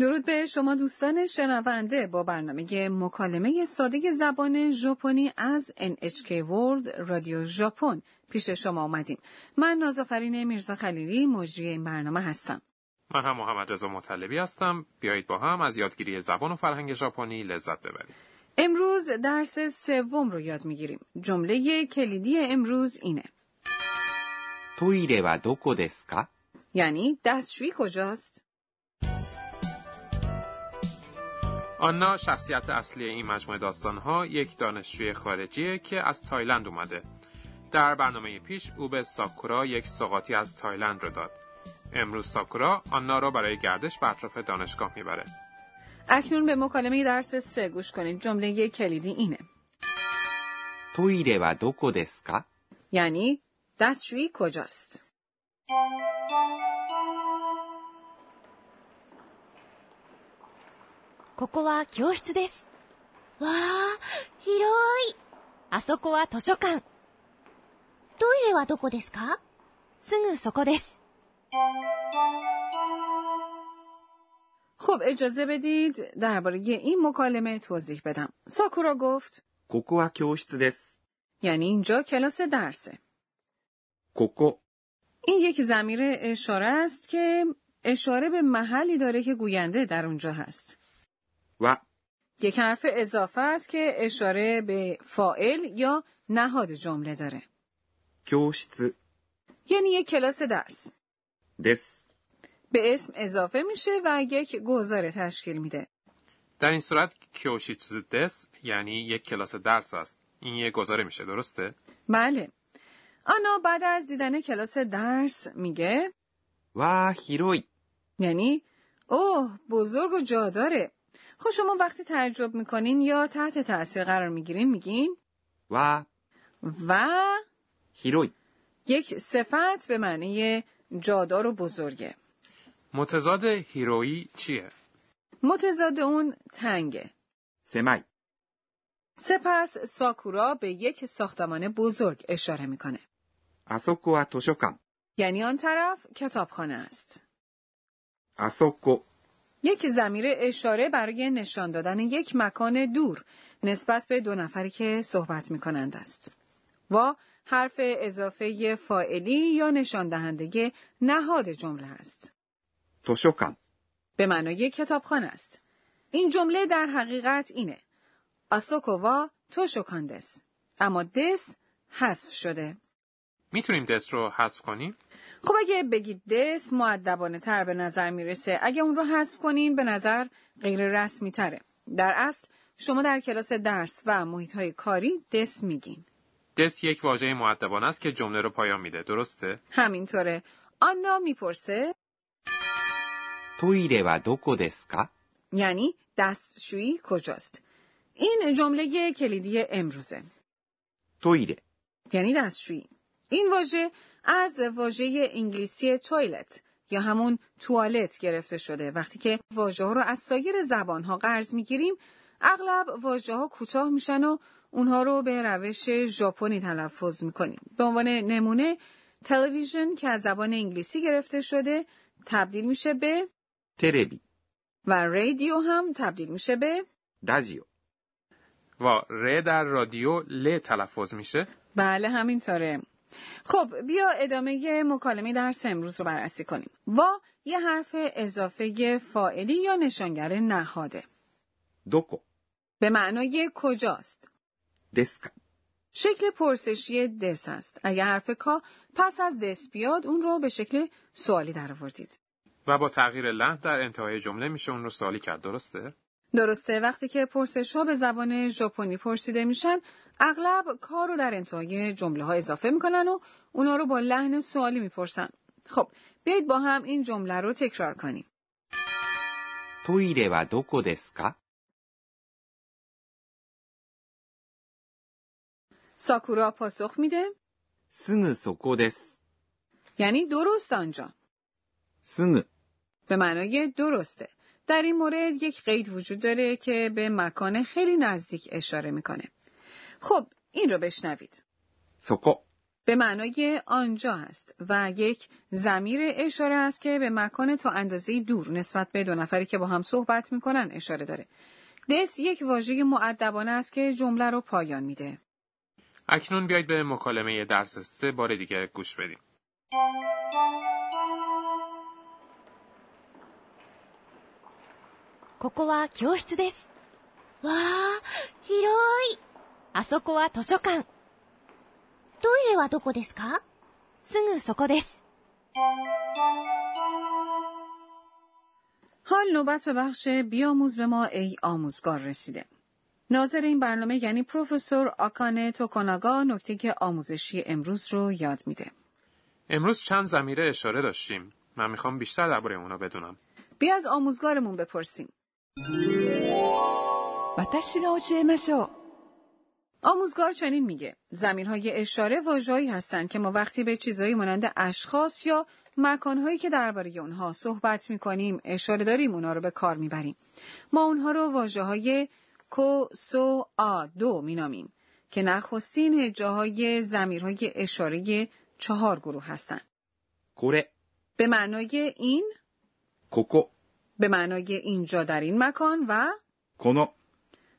درود به شما دوستان شنونده با برنامه مکالمه ساده زبان ژاپنی از NHK World رادیو ژاپن پیش شما آمدیم. من نازافرین میرزا خلیلی مجری این برنامه هستم. من هم محمد رضا مطلبی هستم. بیایید با هم از یادگیری زبان و فرهنگ ژاپنی لذت ببریم. امروز درس سوم رو یاد می‌گیریم. جمله کلیدی امروز اینه. تویره و دوکو دسکا؟ یعنی دستشویی کجاست؟ آنا شخصیت اصلی این مجموعه داستانها یک دانشجوی خارجیه که از تایلند اومده. در برنامه پیش او به ساکورا یک سوغاتی از تایلند رو داد. امروز ساکورا آنا را برای گردش به اطراف دانشگاه می‌بره. اکنون به مکالمه درس سه گوش کنید. جمله کلیدی اینه. تویره و دوکو دسکا؟ یعنی دستشویی کجاست؟ ここは教室です。わあ、広い。あそこは図書館。トイレはどこですかすぐそこです。 خب اجازه بدید درباره این مکالمه توضیح بدم. ساکورا گفت ここは教室です。 یعنی اینجا کلاس درسه. ここ این یک زمیر اشاره است که اشاره به محلی داره که گوینده در اونجا هست. و یک حرف اضافه است که اشاره به فائل یا نهاد جمله داره. کیوشت یعنی یک کلاس درس. دس به اسم اضافه میشه و یک گزاره تشکیل میده. در این صورت کیوشت دس یعنی یک کلاس درس است. این یک گزاره میشه درسته؟ بله. آنا بعد از دیدن کلاس درس میگه و هیروی یعنی اوه بزرگ و جاداره خب شما وقتی تعجب می‌کنین یا تحت تاثیر قرار می‌گیرین میگین و و هیروی یک صفت به معنی جادار و بزرگه متضاد هیروی چیه؟ متضاد اون تنگه سمای سپس ساکورا به یک ساختمان بزرگ اشاره می‌کنه. اسوکو و توشوکان یعنی آن طرف کتابخانه است. اسوکو یک زمیر اشاره برای نشان دادن یک مکان دور نسبت به دو نفری که صحبت می کنند است. و حرف اضافه فائلی یا نشان دهنده نهاد جمله است. توشوکان به معنای کتابخانه است. این جمله در حقیقت اینه. آسوکووا توشوکان دس. اما دس حذف شده. می‌تونیم دس رو حذف کنیم؟ خب اگه بگید دس معدبانه تر به نظر می‌رسه. اگه اون رو حذف کنین به نظر غیر رسمی تره. در اصل شما در کلاس درس و محیط های کاری دس میگین. دس یک واژه معدبانه است که جمله رو پایان میده. درسته؟ همینطوره. آنا می‌پرسه. تویره و دوکو دسکا؟ یعنی دستشویی کجاست؟ این جمله کلیدی امروزه. تویره. یعنی دستشویی. این واژه از واژه انگلیسی تویلت یا همون توالت گرفته شده. وقتی که واژه ها رو از سایر زبان ها قرض می‌گیریم اغلب واژه ها کوتاه میشن و اونها رو به روش ژاپنی تلفظ می‌کنیم. به عنوان نمونه تلویزیون که از زبان انگلیسی گرفته شده تبدیل میشه به تربی و رادیو هم تبدیل میشه به رادیو. و ر در رادیو ل تلفظ میشه. بله همینطوره. خب بیا ادامه مکالمه درس امروز رو بررسی کنیم. وا یه حرف اضافه فائلی یا نشانگر نهاده؟ دوکو. به معنای کجاست؟ دسکا شکل پرسشی دس است. اگر حرف کا پس از دس بیاد اون رو به شکل سوالی در آوردید و با تغییر لحن در انتهای جمله میشه اون رو سوالی کرد درسته؟ درسته وقتی که پرسش ها به زبان ژاپنی پرسیده میشن اغلب کار رو در انتهای جمله ها اضافه می‌کنن و اونا رو با لحن سوالی می‌پرسن. خب بیایید با هم این جمله رو تکرار کنیم. تویره و دوکو دسکا؟ ساکورا پاسخ میده. سگو سوکو دس. یعنی درست آنجا. سنگ به معنای درسته. در این مورد یک قید وجود داره که به مکان خیلی نزدیک اشاره می‌کنه خب این رو بشنوید そこ به معنای آنجا است و یک زمیر اشاره است که به مکان تا اندازه دور نسبت به دو نفری که با هم صحبت می‌کنن اشاره داره. دس یک واژه معدبانه است که جمله رو پایان میده. اکنون بیایید به مکالمه درس سه بار دیگه گوش بدیم. ここは教室です。わあ、広い。あそこは図書館。トイレはどこですかすぐそこです。 حال نوبت به بخش بیاموز به ما ای آموزگار رسیده. ناظر این برنامه یعنی پروفسور آکانه توکوناگا نکته آموزشی امروز رو یاد میده. امروز چند زمینه اشاره داشتیم. من میخوام بیشتر درباره اونا بدونم. بیا از آموزگارمون بپرسیم. 私が教えましょう。 آموزگار چنین میگه زمینهای اشاره واژه‌ای هستند که ما وقتی به چیزایی مانند اشخاص یا مکانهایی که درباره اونها صحبت میکنیم اشاره داریم اونها رو به کار میبریم ما اونها رو واژه های کو سو آ دو مینامیم که نخستین هجه های زمیرهای اشاره چهار گروه هستند これ、 به معنای این ここ、 به معنای اینجا در این مکان و この、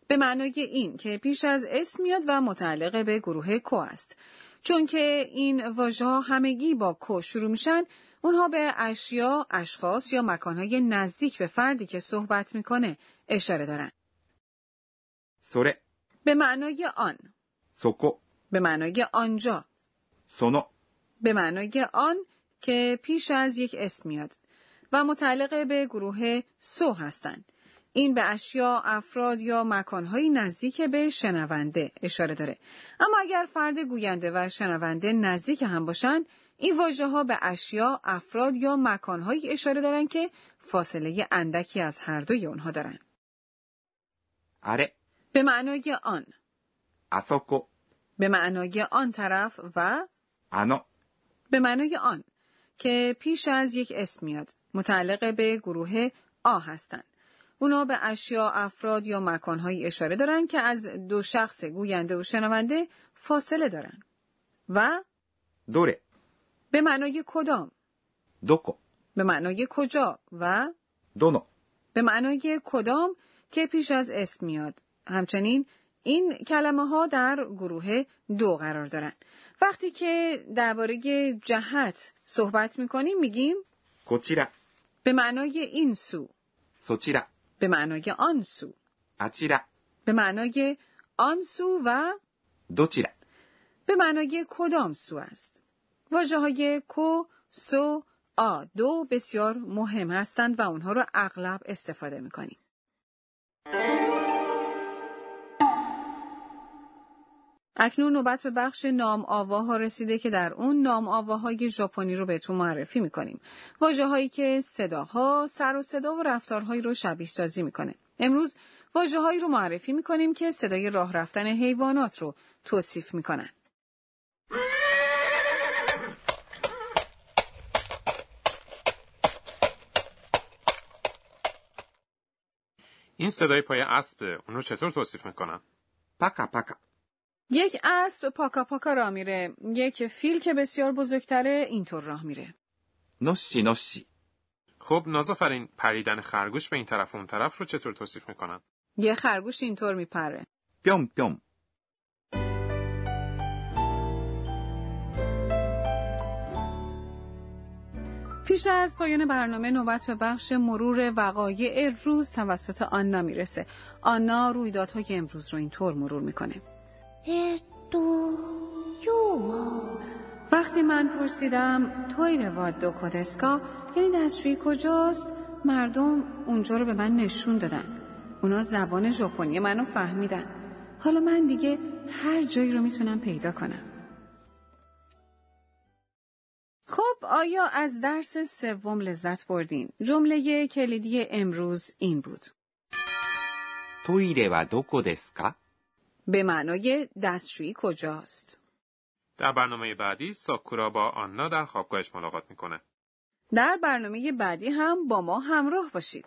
به معنای این که پیش از اسم میاد و متعلق به گروه کو است. چون که این واژه ها همگی با کو شروع میشن، اونها به اشیا، اشخاص یا مکانهای نزدیک به فردی که صحبت میکنه اشاره دارن. それ、 به معنای آن، そこ、 به معنای آنجا، その、 به معنای آن که پیش از یک اسم میاد و متعلق به گروه سو هستند. این به اشیا، افراد یا مکانهایی نزدیک به شنونده اشاره داره. اما اگر فرد گوینده و شنونده نزدیک هم باشند، این واژه ها به اشیا، افراد یا مکانهایی اشاره دارند که فاصله اندکی از هر دوی آنها دارن. آره به معنای آن. آسوکو به معنای آن طرف و آنو به معنای آن که پیش از یک اسم میاد. متعلق به گروه آ هستند. اونا به اشیا، افراد یا مکانهایی اشاره دارند که از دو شخص گوینده و شنونده فاصله دارند. و دوره. به معنای کدام؟ دوکو. به معنای کجا؟ و دونو به معنای کدام که پیش از اسم میاد؟ همچنین این کلمه ها در گروه دو قرار دارن وقتی که درباره جهت صحبت می‌کنیم میگیم کوچیرا. به معنای این سو، そちら、 به معنای آن سو، あちら、 به معنای آن سو و どちら、 به معنای کدام سو است. واجه های کو، سو، آ دو بسیار مهم هستند و اونها رو اغلب استفاده میکنیم. اکنون نوبت به بخش نام آواها رسیده که در اون نام آواهای ژاپنی رو بهتون معرفی می‌کنیم. واجه هایی که صداها، سر و صدا و رفتارهایی رو شبیه سازی می‌کنه. امروز واجه هایی رو معرفی می‌کنیم که صدای راه رفتن حیوانات رو توصیف می‌کنن. این صدای پای اسبه رو چطور توصیف می‌کنن؟ پکا پکا یک اسب پاکا پاکا را میره. یک فیل که بسیار بزرگتره اینطور راه میره. نوشی نوشی. خب نازافرین پریدن خرگوش به این طرف و اون طرف رو چطور توصیف می‌کنن؟ یه خرگوش اینطور میپره. پیام پیام پیش از پایان برنامه نوبت به بخش مرور وقایع روز توسط آنا می‌رسه. آنا رویدادهای امروز رو اینطور مرور می‌کنه. えーっと、今日は、 وقتی من پرسیدم توی رواد دو کودسکا یعنی دستشویی کجاست مردم اونجا رو به من نشون دادن اونا زبان ژاپنی منو فهمیدن حالا من دیگه هر جایی رو میتونم پیدا کنم خب آیا از درس سوم لذت بردین؟ جمله کلیدی امروز این بود トイレはどこですか به معنای دستشویی کجاست؟ در برنامه بعدی ساکورا با آنا در خوابگاهش ملاقات می‌کنه. در برنامه بعدی هم با ما همراه باشید